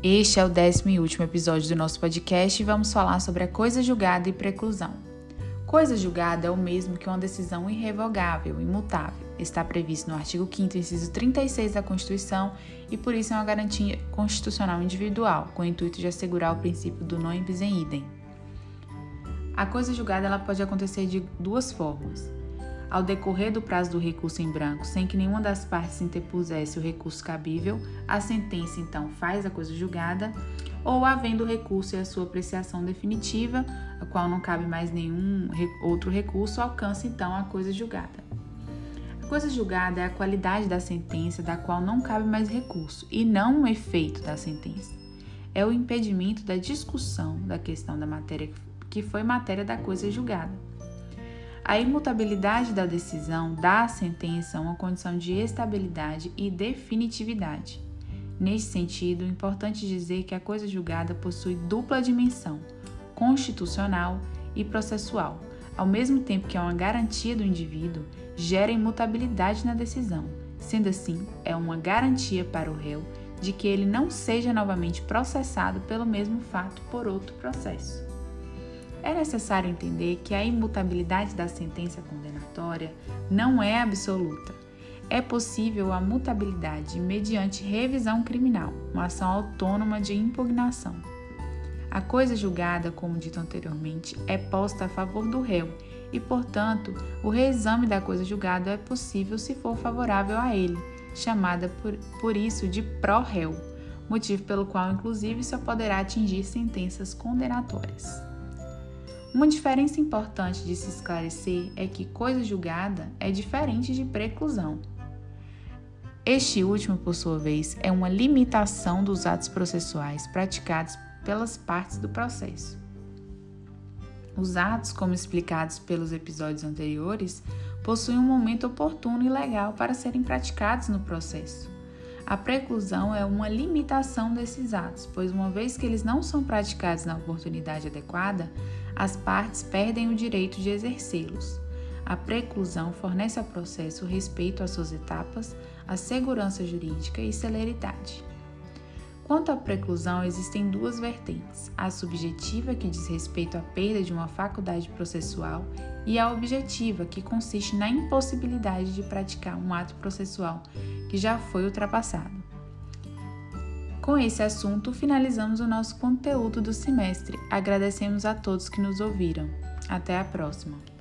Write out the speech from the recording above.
Este é o décimo e último episódio do nosso podcast e vamos falar sobre a coisa julgada e preclusão. Coisa julgada é o mesmo que uma decisão irrevogável, imutável. Está previsto no artigo 5 inciso 36 da Constituição e por isso é uma garantia constitucional individual, com o intuito de assegurar o princípio do non bis in idem. A coisa julgada ela pode acontecer de duas formas ao decorrer do prazo do recurso em branco, sem que nenhuma das partes interpusesse o recurso cabível, a sentença então faz a coisa julgada, ou havendo recurso e a sua apreciação definitiva, a qual não cabe mais nenhum outro recurso, alcança então a coisa julgada. A coisa julgada é a qualidade da sentença da qual não cabe mais recurso e não o efeito da sentença. É o impedimento da discussão da questão da matéria que foi matéria da coisa julgada. A imutabilidade da decisão dá à sentença uma condição de estabilidade e definitividade. Neste sentido, é importante dizer que a coisa julgada possui dupla dimensão, constitucional e processual, ao mesmo tempo que é uma garantia do indivíduo, gera imutabilidade na decisão. Sendo assim, é uma garantia para o réu de que ele não seja novamente processado pelo mesmo fato por outro processo. É necessário entender que a imutabilidade da sentença condenatória não é absoluta. É possível a mutabilidade mediante revisão criminal, uma ação autônoma de impugnação. A coisa julgada, como dito anteriormente, é posta a favor do réu e, portanto, o reexame da coisa julgada é possível se for favorável a ele, chamada por, por isso de pró-réu, motivo pelo qual, inclusive, só poderá atingir sentenças condenatórias. Uma diferença importante de se esclarecer é que coisa julgada é diferente de preclusão. Este último, por sua vez, é uma limitação dos atos processuais praticados pelas partes do processo. Os atos, como explicados pelos episódios anteriores, possuem um momento oportuno e legal para serem praticados no processo. A preclusão é uma limitação desses atos, pois uma vez que eles não são praticados na oportunidade adequada, as partes perdem o direito de exercê-los. A preclusão fornece ao processo respeito às suas etapas, a segurança jurídica e celeridade. Quanto à preclusão, existem duas vertentes: a subjetiva, que diz respeito à perda de uma faculdade processual, e a objetiva, que consiste na impossibilidade de praticar um ato processual que já foi ultrapassado. Com esse assunto, finalizamos o nosso conteúdo do semestre. Agradecemos a todos que nos ouviram. Até a próxima!